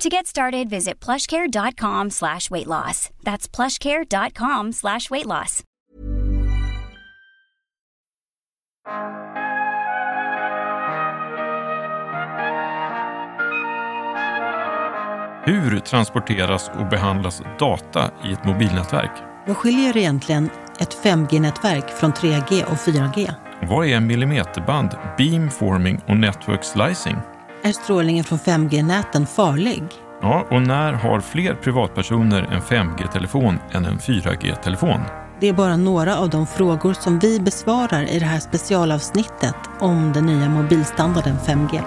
To get started, visit plushcare.com slash weight loss. That's plushcare.com slash weight loss. Hur transporteras och behandlas data i ett mobilnätverk? Vad skiljer egentligen ett 5G-nätverk från 3G och 4G? Vad är millimeterband, beamforming och network slicing? Är strålningen från 5G-näten farlig? Ja, och när har fler privatpersoner en 5G-telefon än en 4G-telefon? Det är bara några av de frågor som vi besvarar i det här specialavsnittet om den nya mobilstandarden 5G.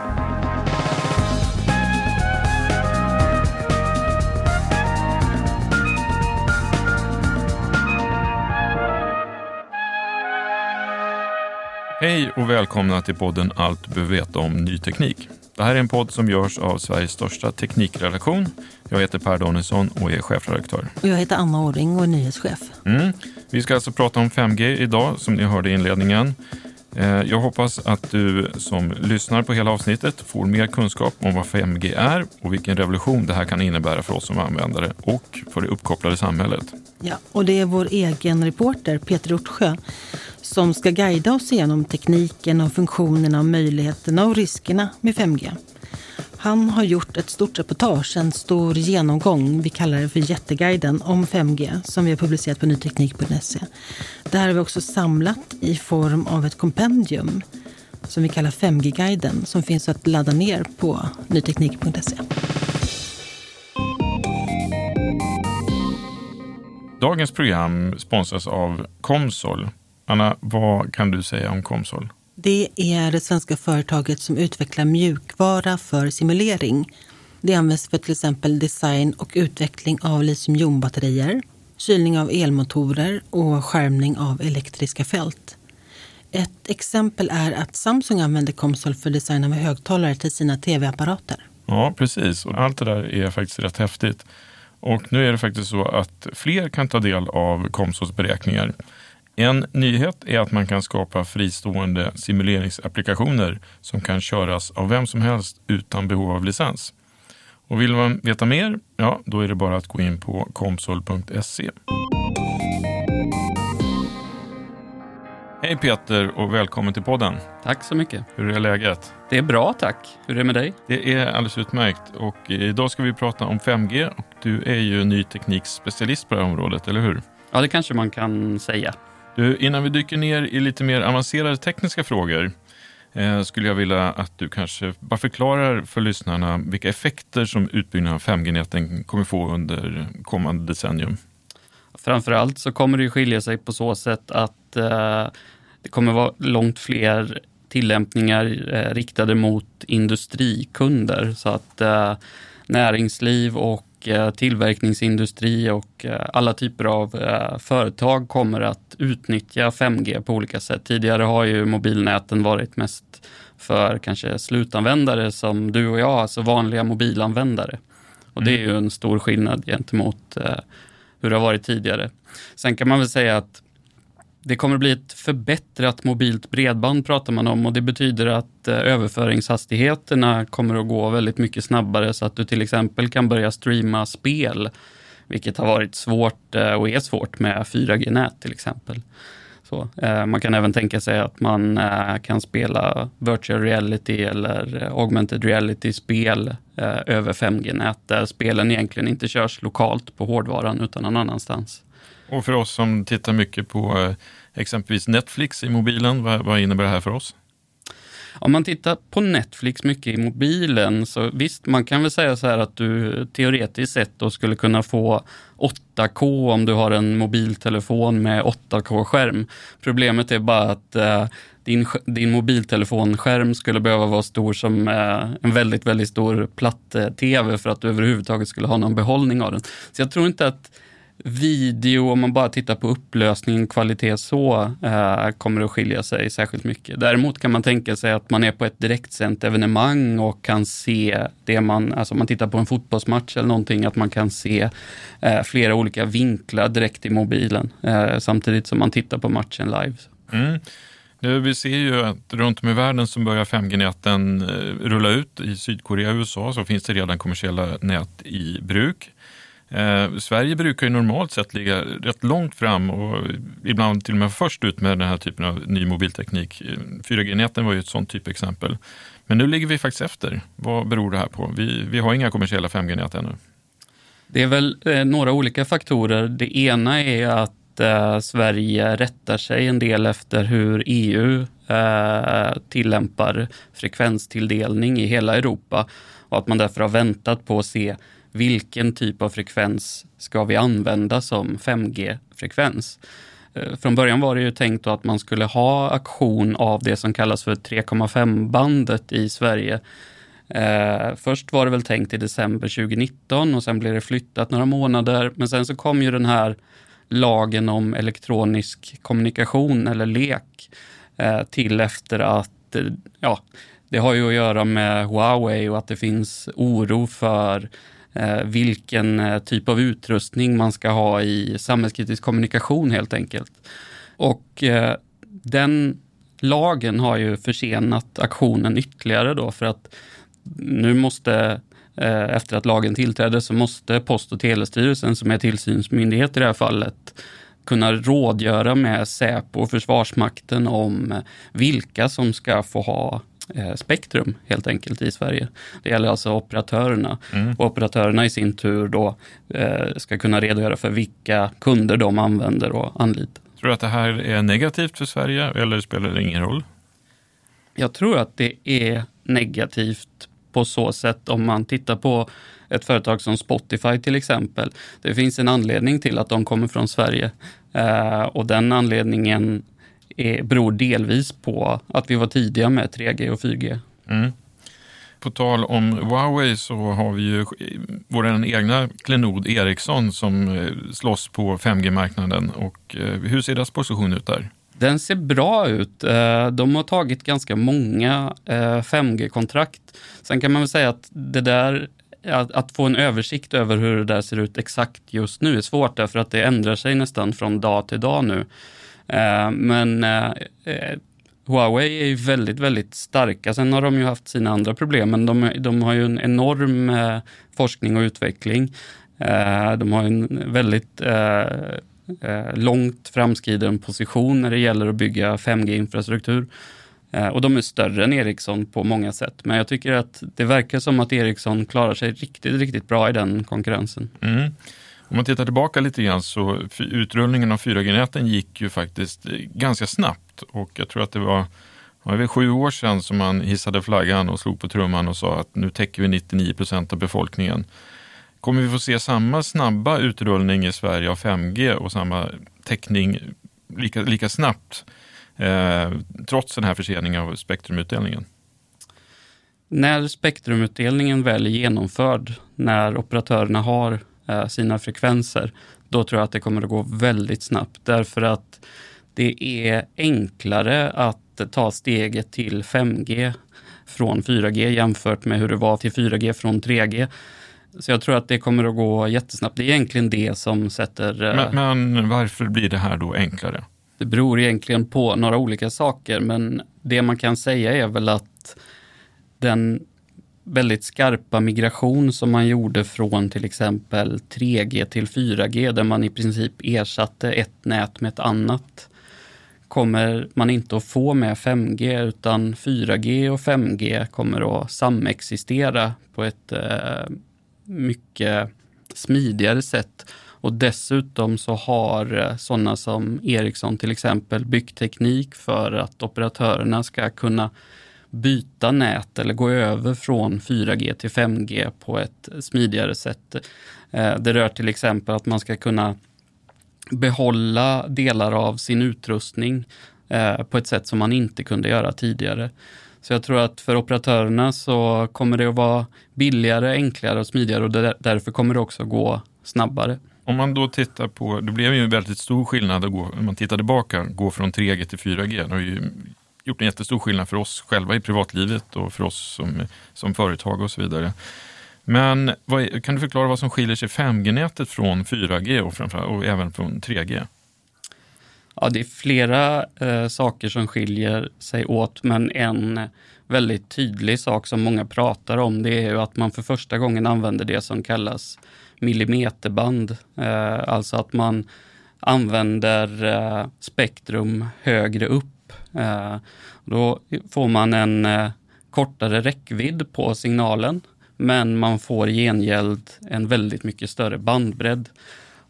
Hej och välkomna till podden Allt du behöver veta om ny teknik. Det här är en podd som görs av Sveriges största teknikredaktion. Jag heter Per Danielsson och är chefredaktör. Och jag heter Anna Åring och är nyhetschef. Mm. Vi ska alltså prata om 5G idag, som ni hörde i inledningen. Eh, jag hoppas att du som lyssnar på hela avsnittet får mer kunskap om vad 5G är och vilken revolution det här kan innebära för oss som användare och för det uppkopplade samhället. Ja, och det är vår egen reporter Peter Ortsjö som ska guida oss igenom tekniken och funktionerna och möjligheterna och riskerna med 5G. Han har gjort ett stort reportage, en stor genomgång, vi kallar det för Jätteguiden, om 5G som vi har publicerat på nyteknik.se. Det här har vi också samlat i form av ett kompendium som vi kallar 5G-guiden som finns att ladda ner på nyteknik.se. Dagens program sponsras av Comsol Anna, vad kan du säga om Comsol? Det är det svenska företaget som utvecklar mjukvara för simulering. Det används för till exempel design och utveckling av litiumjonbatterier, kylning av elmotorer och skärmning av elektriska fält. Ett exempel är att Samsung använder Comsol för design av högtalare till sina tv-apparater. Ja, precis. Och allt det där är faktiskt rätt häftigt. Och nu är det faktiskt så att fler kan ta del av Comsols beräkningar. En nyhet är att man kan skapa fristående simuleringsapplikationer som kan köras av vem som helst utan behov av licens. Och vill man veta mer, ja, då är det bara att gå in på komsol.se. Hej Peter och välkommen till podden. Tack så mycket. Hur är läget? Det är bra tack. Hur är det med dig? Det är alldeles utmärkt och idag ska vi prata om 5G och du är ju ny teknikspecialist på det här området, eller hur? Ja, det kanske man kan säga. Du, innan vi dyker ner i lite mer avancerade tekniska frågor eh, skulle jag vilja att du kanske bara förklarar för lyssnarna vilka effekter som utbyggnaden av 5G-näten kommer få under kommande decennium. Framförallt så kommer det skilja sig på så sätt att eh, det kommer vara långt fler tillämpningar eh, riktade mot industrikunder så att eh, näringsliv och Eh, tillverkningsindustri och eh, alla typer av eh, företag kommer att utnyttja 5G på olika sätt. Tidigare har ju mobilnäten varit mest för kanske slutanvändare som du och jag, alltså vanliga mobilanvändare. Och det är ju en stor skillnad gentemot hur det har varit tidigare. Sen kan man väl säga att det kommer att bli ett förbättrat mobilt bredband pratar man om och det betyder att eh, överföringshastigheterna kommer att gå väldigt mycket snabbare så att du till exempel kan börja streama spel, vilket har varit svårt eh, och är svårt med 4G-nät till exempel. Så, eh, man kan även tänka sig att man kan spela virtual reality eller augmented reality-spel över 5G-nät där spelen egentligen inte körs lokalt på hårdvaran utan någon annanstans. Och för oss som tittar mycket på eh, exempelvis Netflix i mobilen, vad, vad innebär det här för oss? Om man tittar på Netflix mycket i mobilen, så visst, man kan väl säga så här att du teoretiskt sett då skulle kunna få 8K om du har en mobiltelefon med 8K-skärm. Problemet är bara att eh, din, din mobiltelefonskärm skulle behöva vara stor som eh, en väldigt, väldigt stor platt-tv eh, för att du överhuvudtaget skulle ha någon behållning av den. Så jag tror inte att video, om man bara tittar på upplösning och kvalitet så, eh, kommer det att skilja sig särskilt mycket. Däremot kan man tänka sig att man är på ett direktsänt evenemang och kan se det man, alltså om man tittar på en fotbollsmatch eller någonting, att man kan se eh, flera olika vinklar direkt i mobilen eh, samtidigt som man tittar på matchen live. Mm. Vi ser ju att runt om i världen så börjar 5G-näten eh, rulla ut. I Sydkorea och USA så finns det redan kommersiella nät i bruk. Eh, Sverige brukar ju normalt sett ligga rätt långt fram och ibland till och med först ut med den här typen av ny mobilteknik. Eh, 4G-näten var ju ett sånt typexempel. Men nu ligger vi faktiskt efter. Vad beror det här på? Vi, vi har inga kommersiella 5G-nät ännu. Det är väl eh, några olika faktorer. Det ena är att eh, Sverige rättar sig en del efter hur EU eh, tillämpar frekvenstilldelning i hela Europa och att man därför har väntat på att se vilken typ av frekvens ska vi använda som 5G-frekvens? Eh, från början var det ju tänkt att man skulle ha aktion av det som kallas för 3,5-bandet i Sverige. Eh, först var det väl tänkt i december 2019 och sen blev det flyttat några månader. Men sen så kom ju den här lagen om elektronisk kommunikation eller LEK eh, till efter att, eh, ja, det har ju att göra med Huawei och att det finns oro för Eh, vilken eh, typ av utrustning man ska ha i samhällskritisk kommunikation helt enkelt. Och eh, den lagen har ju försenat aktionen ytterligare då för att nu måste eh, efter att lagen tillträdde så måste Post och telestyrelsen som är tillsynsmyndighet i det här fallet kunna rådgöra med Säpo och Försvarsmakten om vilka som ska få ha Eh, spektrum helt enkelt i Sverige. Det gäller alltså operatörerna. Mm. Och operatörerna i sin tur då eh, ska kunna redogöra för vilka kunder de använder och anlitar. Tror du att det här är negativt för Sverige eller spelar det ingen roll? Jag tror att det är negativt på så sätt om man tittar på ett företag som Spotify till exempel. Det finns en anledning till att de kommer från Sverige eh, och den anledningen är, beror delvis på att vi var tidiga med 3G och 4G. Mm. På tal om Huawei så har vi ju vår egna klenod Ericsson som eh, slåss på 5G-marknaden. Och eh, hur ser deras position ut där? Den ser bra ut. Eh, de har tagit ganska många 5G-kontrakt. Sen kan man väl säga att det där att, få en översikt över hur det där ser ut exakt just nu är svårt därför att det ändrar sig nästan från dag till dag nu. Eh, men eh, eh, Huawei är ju väldigt, väldigt starka. Sen har de ju haft sina andra problem, men de, de har ju en enorm forskning och utveckling. De har en väldigt långt framskriden position när det gäller att bygga 5G-infrastruktur. Och de är större än Ericsson på många sätt. Men jag tycker att det verkar som att Ericsson klarar sig riktigt, riktigt bra i den konkurrensen. Mm. Om man tittar tillbaka lite grann så utrullningen av 4G-näten gick ju faktiskt eh, ganska snabbt och jag tror att det var det var sju år sedan som man hissade flaggan och slog på trumman och sa att nu täcker vi 99 procent av befolkningen. Kommer vi få se samma snabba utrullning i Sverige av 5G och samma täckning lika, lika snabbt eh, trots den här förseningen av spektrumutdelningen? När spektrumutdelningen väl är genomförd, när operatörerna har sina frekvenser, då tror jag att det kommer att gå väldigt snabbt. Därför att det är enklare att ta steget till 5G från 4G jämfört med hur det var till 4G från 3G. Så jag tror att det kommer att gå jättesnabbt. Det är egentligen det som sätter... Eh, men, men varför blir det här då enklare? Det beror egentligen på några olika saker, men det man kan säga är väl att den väldigt skarpa migration som man gjorde från till exempel 3G till 4G där man i princip ersatte ett nät med ett annat kommer man inte att få med 5G utan 4G och 5G kommer att samexistera på ett eh, mycket smidigare sätt. Och dessutom så har eh, sådana som Ericsson till exempel byggt teknik för att operatörerna ska kunna byta nät eller gå över från 4G till 5G på ett smidigare sätt. Eh, det rör till exempel att man ska kunna behålla delar av sin utrustning eh, på ett sätt som man inte kunde göra tidigare. Så jag tror att för operatörerna så kommer det att vara billigare, enklare och smidigare och därför kommer det också gå snabbare. Om man då tittar på, det blev ju en väldigt stor skillnad att gå, om man tittar tillbaka, gå från 3G till 4G. Det har ju gjort en jättestor skillnad för oss själva i privatlivet och för oss som, som företag och så vidare. Men vad, kan du förklara vad som skiljer sig 5G-nätet från 4G och, och även från 3G? Ja, det är flera eh, saker som skiljer sig åt, men en väldigt tydlig sak som många pratar om, det är ju att man för första gången använder det som kallas millimeterband. Eh, alltså att man använder eh, spektrum högre upp. Eh, då får man en eh, kortare räckvidd på signalen, men man får i gengäld en väldigt mycket större bandbredd.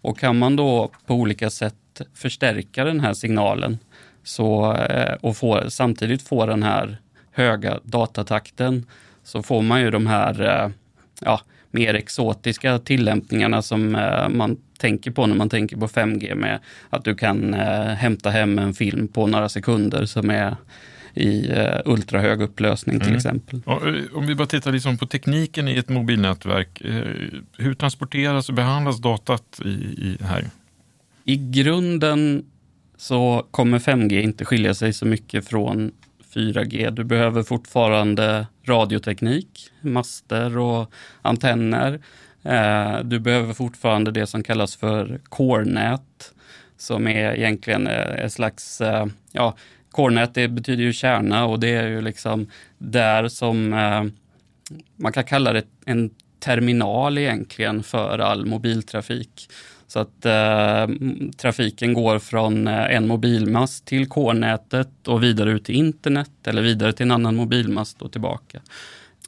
Och kan man då på olika sätt förstärka den här signalen så, eh, och få, samtidigt få den här höga datatakten så får man ju de här ja, mer exotiska tillämpningarna som eh, man tänker på när man tänker på 5G med att du kan hämta hem en film på några sekunder som är i ultrahög upplösning till mm. exempel. Om vi bara tittar liksom på tekniken i ett mobilnätverk. Hur transporteras och behandlas datat i, i här? I grunden så kommer 5G inte skilja sig så mycket från 4G. Du behöver fortfarande radioteknik, master och antenner. Eh, du behöver fortfarande det som kallas för core-nät, som är egentligen eh, ett slags, eh, ja, core-nät det betyder ju kärna och det är ju liksom där som man kan kalla det en terminal egentligen för all mobiltrafik. Så att eh, trafiken går från eh, en mobilmast till K-nätet och vidare ut till internet eller vidare till en annan mobilmast och tillbaka.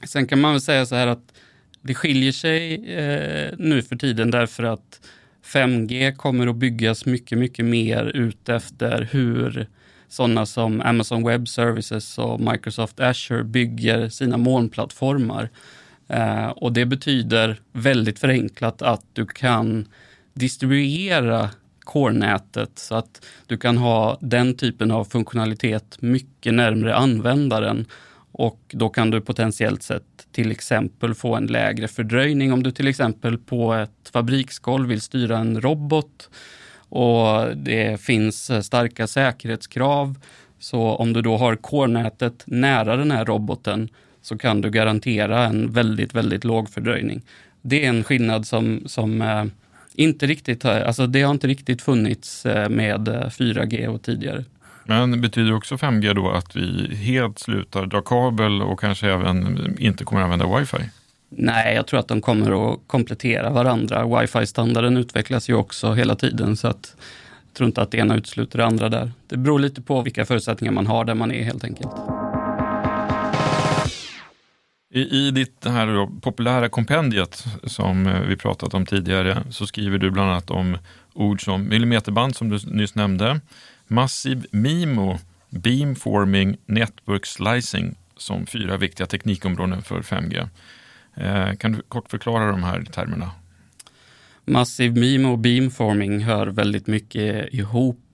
Sen kan man väl säga så här att det skiljer sig eh, nu för tiden därför att 5G kommer att byggas mycket, mycket mer ut efter hur sådana som Amazon Web Services och Microsoft Azure bygger sina molnplattformar. Eh, och det betyder väldigt förenklat att du kan distribuera core-nätet så att du kan ha den typen av funktionalitet mycket närmre användaren och då kan du potentiellt sett till exempel få en lägre fördröjning om du till exempel på ett fabriksgolv vill styra en robot och det finns starka säkerhetskrav. Så om du då har core-nätet nära den här roboten så kan du garantera en väldigt, väldigt låg fördröjning. Det är en skillnad som, som eh, inte riktigt, alltså det har inte riktigt funnits eh, med 4G eh, och tidigare. Men betyder också 5G då att vi helt slutar dra kabel och kanske även inte kommer att använda wifi? Nej, jag tror att de kommer att komplettera varandra. Wifi-standarden utvecklas ju också hela tiden så att jag tror inte att det ena utesluter det andra där. Det beror lite på vilka förutsättningar man har där man är helt enkelt. I, I ditt här populära kompendiet som eh, vi pratat om tidigare så skriver du bland annat om ord som millimeterband som du nyss nämnde, massiv MIMO, beamforming, network slicing som fyra viktiga teknikområden för 5G. Eh, kan du kort förklara de här termerna? Massiv MIMO och beamforming hör väldigt mycket ihop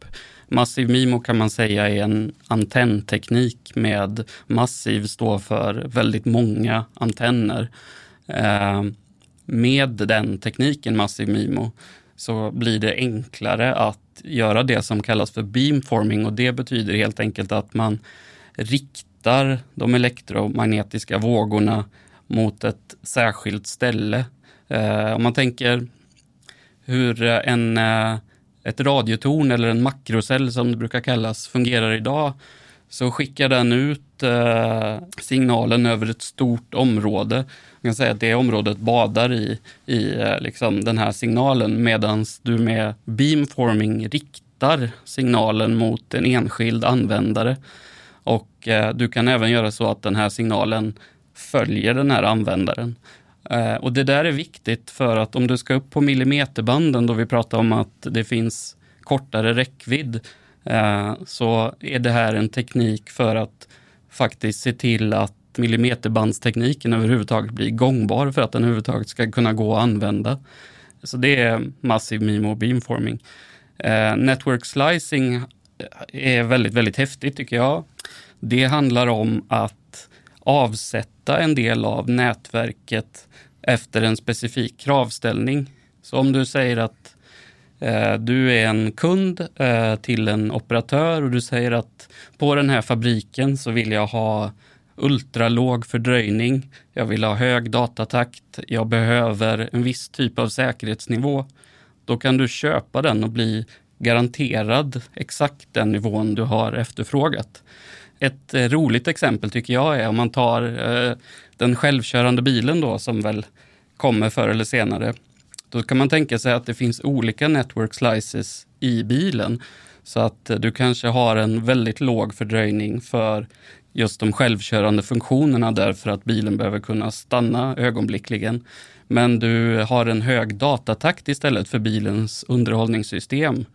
Massiv MIMO kan man säga är en antennteknik med massiv står för väldigt många antenner. Eh, med den tekniken, massiv MIMO, så blir det enklare att göra det som kallas för beamforming och det betyder helt enkelt att man riktar de elektromagnetiska vågorna mot ett särskilt ställe. Eh, om man tänker hur en eh, ett radiotorn eller en makrocell som det brukar kallas fungerar idag så skickar den ut eh, signalen över ett stort område. Man kan säga att det området badar i, i eh, liksom den här signalen medan du med beamforming riktar signalen mot en enskild användare. Och eh, du kan även göra så att den här signalen följer den här användaren. Eh, och det där är viktigt för att om du ska upp på millimeterbanden då vi pratar om att det finns kortare räckvidd, eh, så är det här en teknik för att faktiskt se till att millimeterbandstekniken överhuvudtaget blir gångbar för att den överhuvudtaget ska kunna gå att använda. Så det är massiv MIMO beamforming. Eh, network slicing är väldigt, väldigt häftigt tycker jag. Det handlar om att avsätta en del av nätverket efter en specifik kravställning. Så om du säger att Eh, du är en kund eh, till en operatör och du säger att på den här fabriken så vill jag ha ultralåg fördröjning, jag vill ha hög datatakt, jag behöver en viss typ av säkerhetsnivå. Då kan du köpa den och bli garanterad exakt den nivån du har efterfrågat. Ett eh, roligt exempel tycker jag är om man tar eh, den självkörande bilen då som väl kommer förr eller senare. Då kan man tänka sig att det finns olika network slices i bilen. Så att eh, du kanske har en väldigt låg fördröjning för just de självkörande funktionerna därför att bilen behöver kunna stanna ögonblickligen. Men du har en hög datatakt istället för bilens underhållningssystem.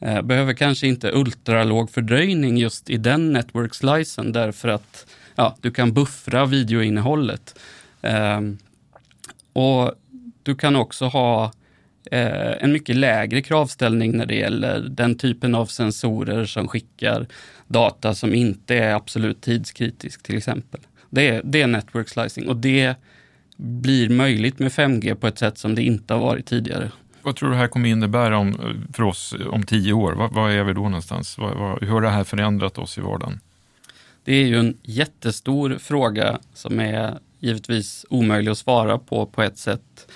Eh, behöver kanske inte ultralåg fördröjning just i den network slicen därför att ja, du kan buffra videoinnehållet. Eh, och du kan också ha eh, en mycket lägre kravställning när det gäller den typen av sensorer som skickar data som inte är absolut tidskritisk till exempel. Det är, det är network slicing och det blir möjligt med 5G på ett sätt som det inte har varit tidigare. Vad tror du det här kommer innebära om, för oss om tio år? Vad, vad är vi då någonstans? Vad, vad, hur har det här förändrat oss i vardagen? Det är ju en jättestor fråga som är givetvis omöjlig att svara på på ett sätt.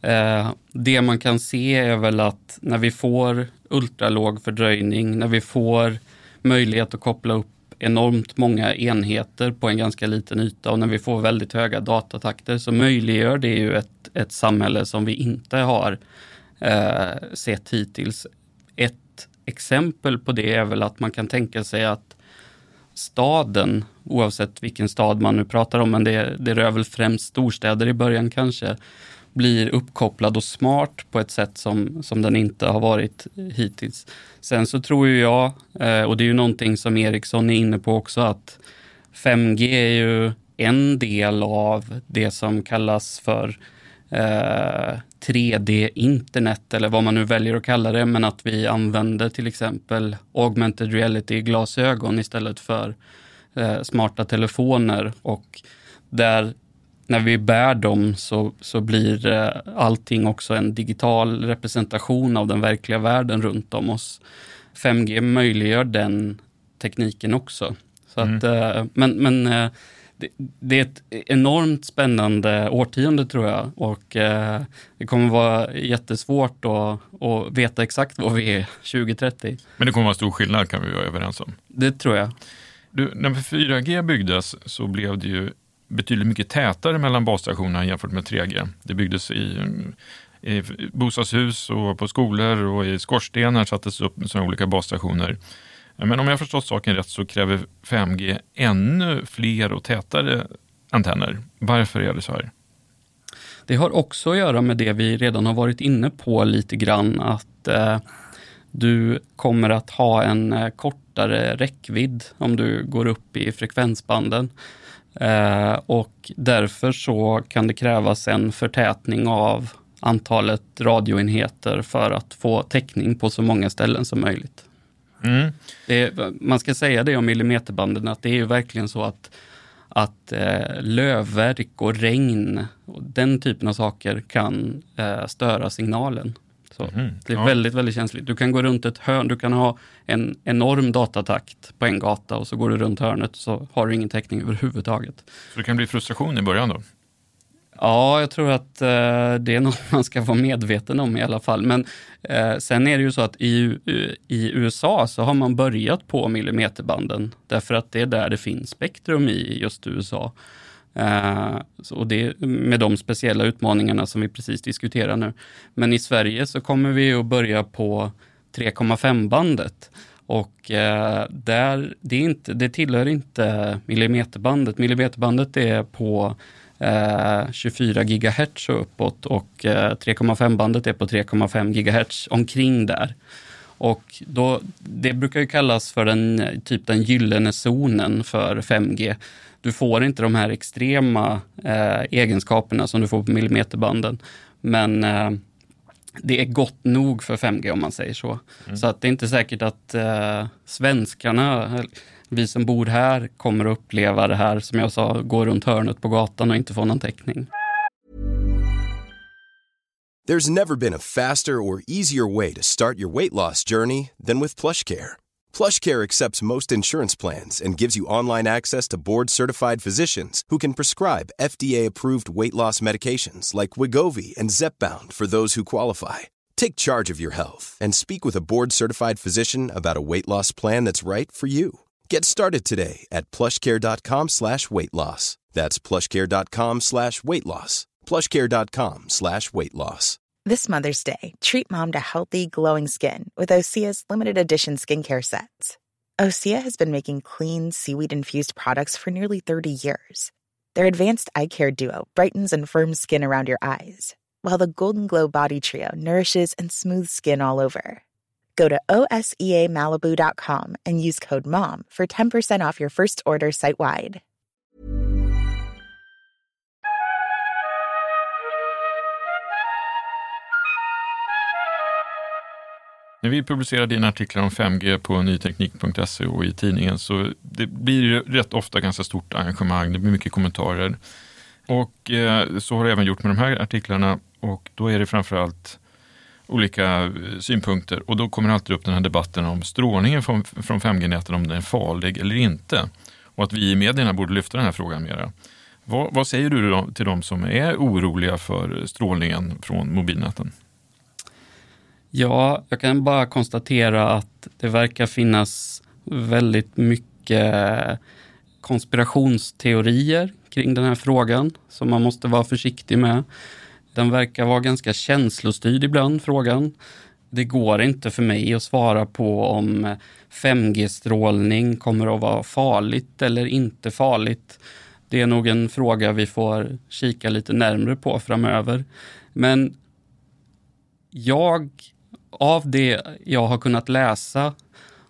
Eh, det man kan se är väl att när vi får ultralåg fördröjning, när vi får möjlighet att koppla upp enormt många enheter på en ganska liten yta och när vi får väldigt höga datatakter så möjliggör det ju ett, ett samhälle som vi inte har eh, sett hittills. Ett exempel på det är väl att man kan tänka sig att staden, oavsett vilken stad man nu pratar om, men det, det rör väl främst storstäder i början kanske, blir uppkopplad och smart på ett sätt som, som den inte har varit hittills. Sen så tror ju jag, eh, och det är ju någonting som Ericsson är inne på också, att 5G är ju en del av det som kallas för eh, 3D-internet eller vad man nu väljer att kalla det, men att vi använder till exempel augmented reality-glasögon istället för eh, smarta telefoner och där när vi bär dem så, så blir eh, allting också en digital representation av den verkliga världen runt om oss. 5G möjliggör den tekniken också. Så mm. att, eh, men men eh, det, det, är ett enormt spännande årtionde tror jag och eh, det kommer vara jättesvårt att, att veta exakt var vi är 2030. Men det kommer vara stor skillnad kan vi vara överens om. Det tror jag. Du, när 4G byggdes så blev det ju betydligt mycket tätare mellan basstationerna jämfört med 3G. Det byggdes i, i bostadshus och på skolor och i skorstenar sattes upp sådana olika basstationer. Men om jag förstått saken rätt så kräver 5G ännu fler och tätare antenner. Varför är det så här? Det har också att göra med det vi redan har varit inne på lite grann, att eh, du kommer att ha en eh, kortare räckvidd om du går upp i frekvensbanden. Eh, och därför så kan det krävas en förtätning av antalet radioenheter för att få täckning på så många ställen som möjligt. Mm. Det, man ska säga det om millimeterbanden, att det är ju verkligen så att, att eh, lövverk och regn och den typen av saker kan eh, störa signalen. Så mm. Det är ja. väldigt, väldigt känsligt. Du kan gå runt ett hörn, du kan ha en enorm datatakt på en gata och så går du runt hörnet så har du ingen täckning överhuvudtaget. Så det kan bli frustration i början då? Ja, jag tror att eh, det är något man ska vara medveten om i alla fall. Men eh, sen är det ju så att i, eh, i USA så har man börjat på millimeterbanden därför att det är där det finns spektrum i just USA. Eh, och det med de speciella utmaningarna som vi precis diskuterar nu. Men i Sverige så kommer vi att börja på 3,5-bandet. Och eh, där, det, är inte, det tillhör inte millimeterbandet. Millimeterbandet är på eh, 24 gigahertz och uppåt och eh, 3,5-bandet är på 3,5 gigahertz omkring där. Och då, det brukar ju kallas för den, typ den gyllene zonen för 5G. Du får inte de här extrema eh, egenskaperna som du får på millimeterbanden. Men eh, det är gott nog för 5G om man säger så. Mm. Så att det är inte säkert att eh, svenskarna, vi som bor här, kommer att uppleva det här som jag sa, gå runt hörnet på gatan och inte få någon täckning. There's never been a faster or easier way to start your weight loss journey than with PlushCare. PlushCare accepts most insurance plans and gives you online access to board-certified physicians who can prescribe FDA-approved weight loss medications like Wigovi and Zepbound for those who qualify. Take charge of your health and speak with a board-certified physician about a weight loss plan that's right for you. Get started today at plushcare.com slash weight loss. That's plushcare.com slash weight loss. plushcare.com slash weight loss. This Mother's Day, treat mom to healthy, glowing skin with Osea's limited edition skincare sets. Osea has been making clean, seaweed infused products for nearly 30 years. Their advanced eye care duo brightens and firms skin around your eyes, while the Golden Glow Body Trio nourishes and smooths skin all over. Go to OSEAMalibu.com and use code MOM for 10% off your first order site wide. När vi publicerar dina artiklar om 5G på nyteknik.se och i tidningen så det blir ju rätt ofta ganska stort engagemang. Det blir mycket kommentarer. Och eh, så har det även gjort med de här artiklarna och då är det framförallt olika eh, synpunkter och då kommer alltid upp den här debatten om strålningen från, från 5G-näten, om den är farlig eller inte. Och att vi i medierna borde lyfta den här frågan mera. Vad, vad säger du då till de som är oroliga för strålningen från mobilnäten? Ja, jag kan bara konstatera att det verkar finnas väldigt mycket konspirationsteorier kring den här frågan som man måste vara försiktig med. Den verkar vara ganska känslostyrd ibland, frågan. Det går inte för mig att svara på om 5G-strålning kommer att vara farligt eller inte farligt. Det är nog en fråga vi får kika lite närmre på framöver. Men jag av det jag har kunnat läsa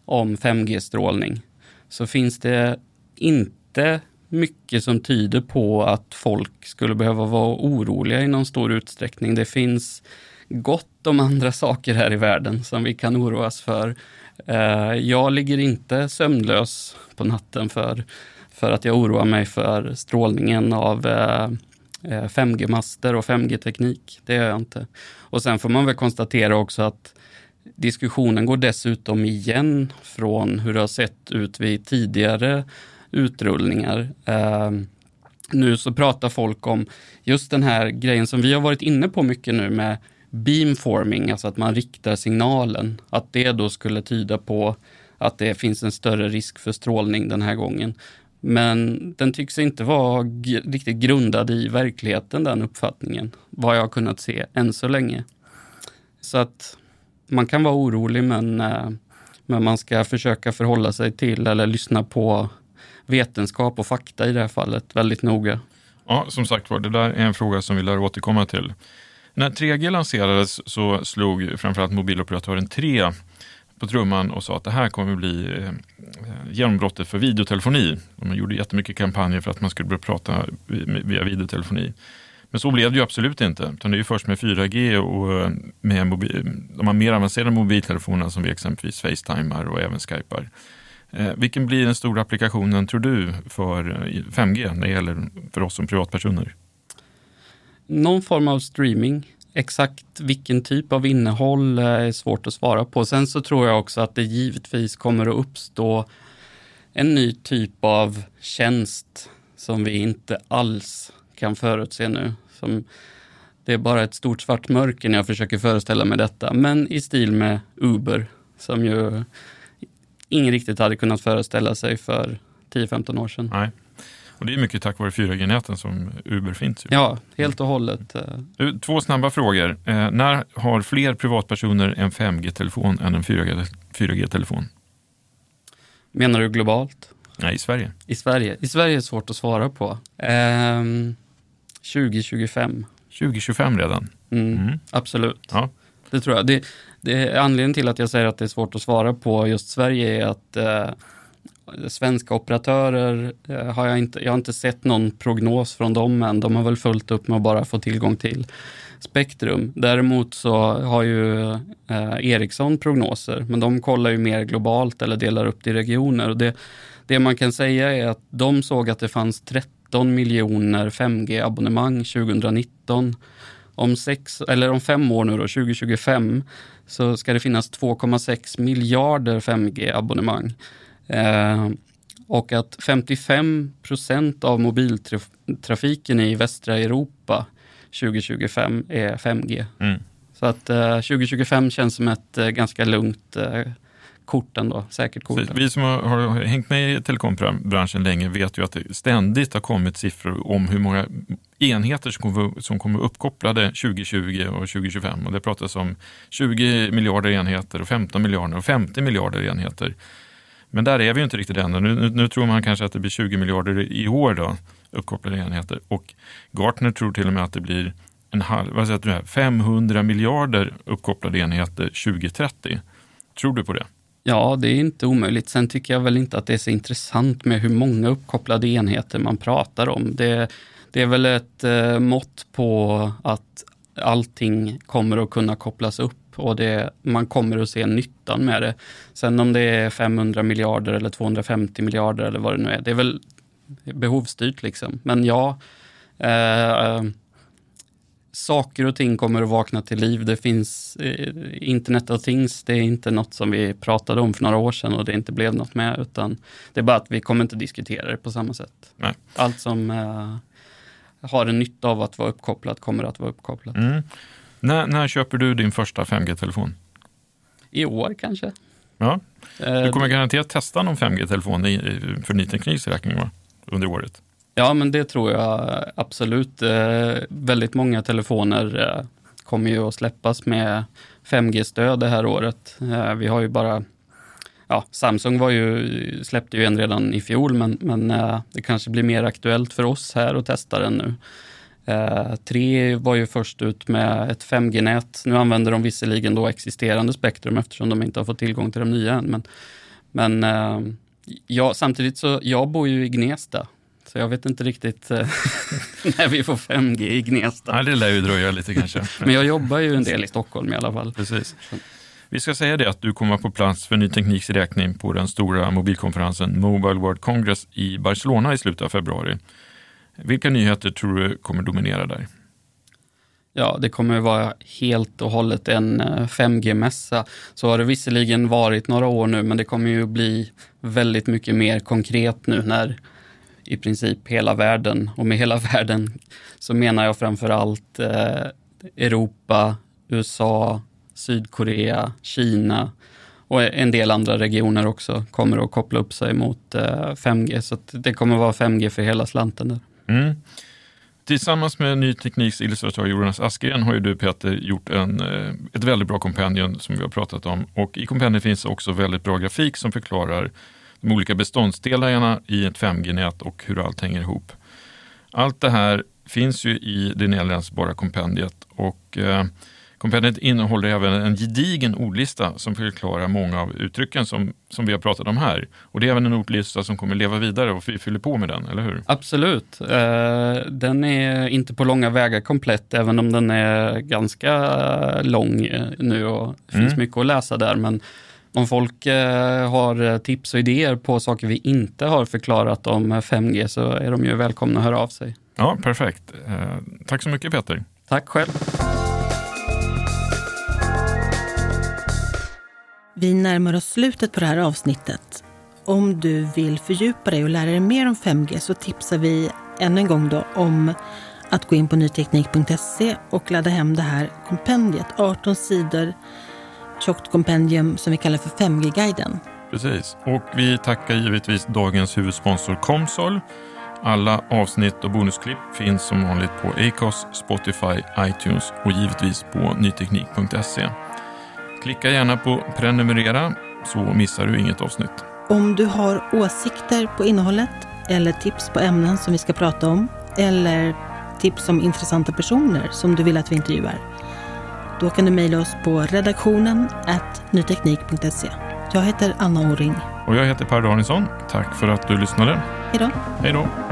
om 5G-strålning så finns det inte mycket som tyder på att folk skulle behöva vara oroliga i någon stor utsträckning. Det finns gott om andra saker här i världen som vi kan oroas för. Eh, jag ligger inte sömnlös på natten för, för att jag oroar mig för strålningen av eh, eh, 5G-master och 5G-teknik. Det gör jag inte. Och sen får man väl konstatera också att diskussionen går dessutom igen från hur det har sett ut vid tidigare utrullningar. Ehm, nu så pratar folk om just den här grejen som vi har varit inne på mycket nu med beamforming, alltså att man riktar signalen. Att det då skulle tyda på att det finns en större risk för strålning den här gången. Men den tycks inte vara riktigt grundad i verkligheten, den uppfattningen, vad jag har kunnat se än så länge. Så att man kan vara orolig men, eh, men man ska försöka förhålla sig till eller lyssna på vetenskap och fakta i det här fallet väldigt noga. Ja, som sagt var, det där är en fråga som vi lär återkomma till. När 3G lanserades så slog framförallt mobiloperatören 3 på trumman och sa att det här kommer bli eh, genombrottet för videotelefoni. De gjorde jättemycket kampanjer för att man skulle börja prata via videotelefoni. Men så blev det ju absolut inte. Utan det är ju först med 4G och eh, med mobil, de här mer avancerade mobiltelefonerna som vi exempelvis facetimar och även skypar. Eh, vilken blir den stora applikationen tror du för eh, 5G när det gäller för oss som privatpersoner? Någon form av streaming. Exakt vilken typ av innehåll eh, är svårt att svara på. Sen så tror jag också att det givetvis kommer att uppstå en ny typ av tjänst som vi inte alls kan förutse nu. Som, det är bara ett stort svart mörker när jag försöker föreställa mig detta. Men i stil med Uber, som ju ingen riktigt hade kunnat föreställa sig för 10-15 år sedan. Nej. Och det är mycket tack vare 4G-näten som Uber finns. Ju. Ja, helt och hållet. Eh. Två snabba frågor. Eh, när har fler privatpersoner en 5G-telefon än en 4G-telefon? Menar du globalt? Nej, i Sverige. I Sverige, I Sverige är det svårt att svara på. Um, 2025. 2025 redan? Mm, mm. Absolut. Ja. Det tror jag. Det, det, anledningen till att jag säger att det är svårt att svara på just Sverige är att eh, svenska operatörer eh, har jag inte, jag har inte sett någon prognos från dem än. De har väl fullt upp med att bara få tillgång till spektrum. Däremot så har ju eh, Ericsson prognoser, men de kollar ju mer globalt eller delar upp det i regioner. Och det, det man kan säga är att de såg att det fanns 13 miljoner 5G-abonnemang 2019 om, sex, eller om fem år nu då, 2025, så ska det finnas 2,6 miljarder 5G-abonnemang. Eh, och att 55 procent av mobiltrafiken i västra Europa 2025 är 5G. Mm. Så att eh, 2025 känns som ett eh, ganska lugnt korten då, säkert. Precis. Vi som har, har hängt med i telekombranschen länge vet ju att det ständigt har kommit siffror om hur många enheter som kommer, som kommer uppkopplade 2020 och 2025. Och det pratas om 20 miljarder enheter och 15 miljarder och 50 miljarder enheter. Men där är vi inte riktigt än. Nu, nu, nu, tror man kanske att det blir 20 miljarder i år då, uppkopplade enheter. Och Gartner tror till och med att det blir en halv, vad säger du, 500 miljarder uppkopplade enheter 2030. Tror du på det? Ja, det är inte omöjligt. Sen tycker jag väl inte att det är så intressant med hur många uppkopplade enheter man pratar om. Det, det är väl ett eh, mått på att allting kommer att kunna kopplas upp och det, man kommer att se nyttan med det. Sen om det är 500 miljarder eller 250 miljarder eller vad det nu är, det är väl behovsstyrt liksom. Men ja, eh, saker och ting kommer att vakna till liv. Det finns eh, internet of things, det är inte något som vi pratade om för några år sedan och det inte blev något med, utan det är bara att vi kommer inte diskutera det på samma sätt. Nej. Allt som eh, har en nytta av att vara uppkopplat kommer att vara uppkopplat. Mm. När, när köper du din första 5G-telefon? I år kanske. Ja. Eh, Du kommer garanterat testa någon 5G-telefon i- i- för Ny Tekniks räkning va? under året? Ja, men det tror jag absolut. Eh, väldigt många telefoner eh, kommer ju att släppas med 5G-stöd det här året. Eh, vi har ju bara, ja, Samsung var ju, släppte ju en redan i fjol, men, men eh, det kanske blir mer aktuellt för oss här att testa den nu. Eh, tre var ju först ut med ett 5G-nät. Nu använder de visserligen då existerande spektrum eftersom de inte har fått tillgång till de nya än. Men, men eh, ja, samtidigt så, jag bor ju i Gnesta. Så jag vet inte riktigt eh, när vi får 5G i Gnesta. Nej, det lär ju dröja lite kanske. Men jag jobbar ju en del i Stockholm i alla fall. Precis. Vi ska säga det att du kommer på plats för Ny Tekniks räkning på den stora mobilkonferensen Mobile World Congress i Barcelona i slutet av februari. Vilka nyheter tror du kommer dominera där? Ja, det kommer vara helt och hållet en eh, 5G-mässa. Så har det visserligen varit några år nu, men det kommer ju bli väldigt mycket mer konkret nu när i princip hela världen, och med hela världen så menar jag framför allt eh, Europa, USA, Sydkorea, Kina och en del andra regioner också kommer att koppla upp sig mot eh, 5G. Så att det kommer vara 5G för hela slanten där. Mm. Tillsammans med Ny Tekniks illustratör Jonas Askren har ju du Peter gjort en, eh, ett väldigt bra kompendium som vi har pratat om. Och i kompendiet finns också väldigt bra grafik som förklarar de olika beståndsdelarna i ett 5G-nät och hur allt hänger ihop. Allt det här finns ju i det nedläsbara kompendiet och eh, kompendiet innehåller även en gedigen ordlista som förklarar många av uttrycken som, som vi har pratat om här. Och det är även en ordlista som kommer leva vidare och vi fyller på med den, eller hur? Absolut. Eh, Den är inte på långa vägar komplett, även om den är ganska lång eh, nu och det finns Mm. mycket att läsa där. Men om folk eh, har tips och idéer på saker vi inte har förklarat om 5G så är de ju välkomna att höra av sig. Ja, perfekt. Eh, tack så mycket Peter. Tack själv. Vi närmar oss slutet på det här avsnittet. Om du vill fördjupa dig och lära dig mer om 5G så tipsar vi än en gång då om att gå in på nyteknik.se och ladda hem det här kompendiet. 18 sidor tjockt kompendium som vi kallar för 5G-guiden. Precis. Och vi tackar givetvis dagens huvudsponsor Comsol. Alla avsnitt och bonusklipp finns som vanligt på Acast, Spotify, iTunes och givetvis på nyteknik.se. Klicka gärna på prenumerera så missar du inget avsnitt. Om du har åsikter på innehållet eller tips på ämnen som vi ska prata om eller tips om intressanta personer som du vill att vi intervjuar. Då kan du mejla oss på redaktionen nyteknik.se. Jag heter Anna Åring. Och jag heter Per Danielsson. Tack för att du lyssnade. Hej då! Hej då!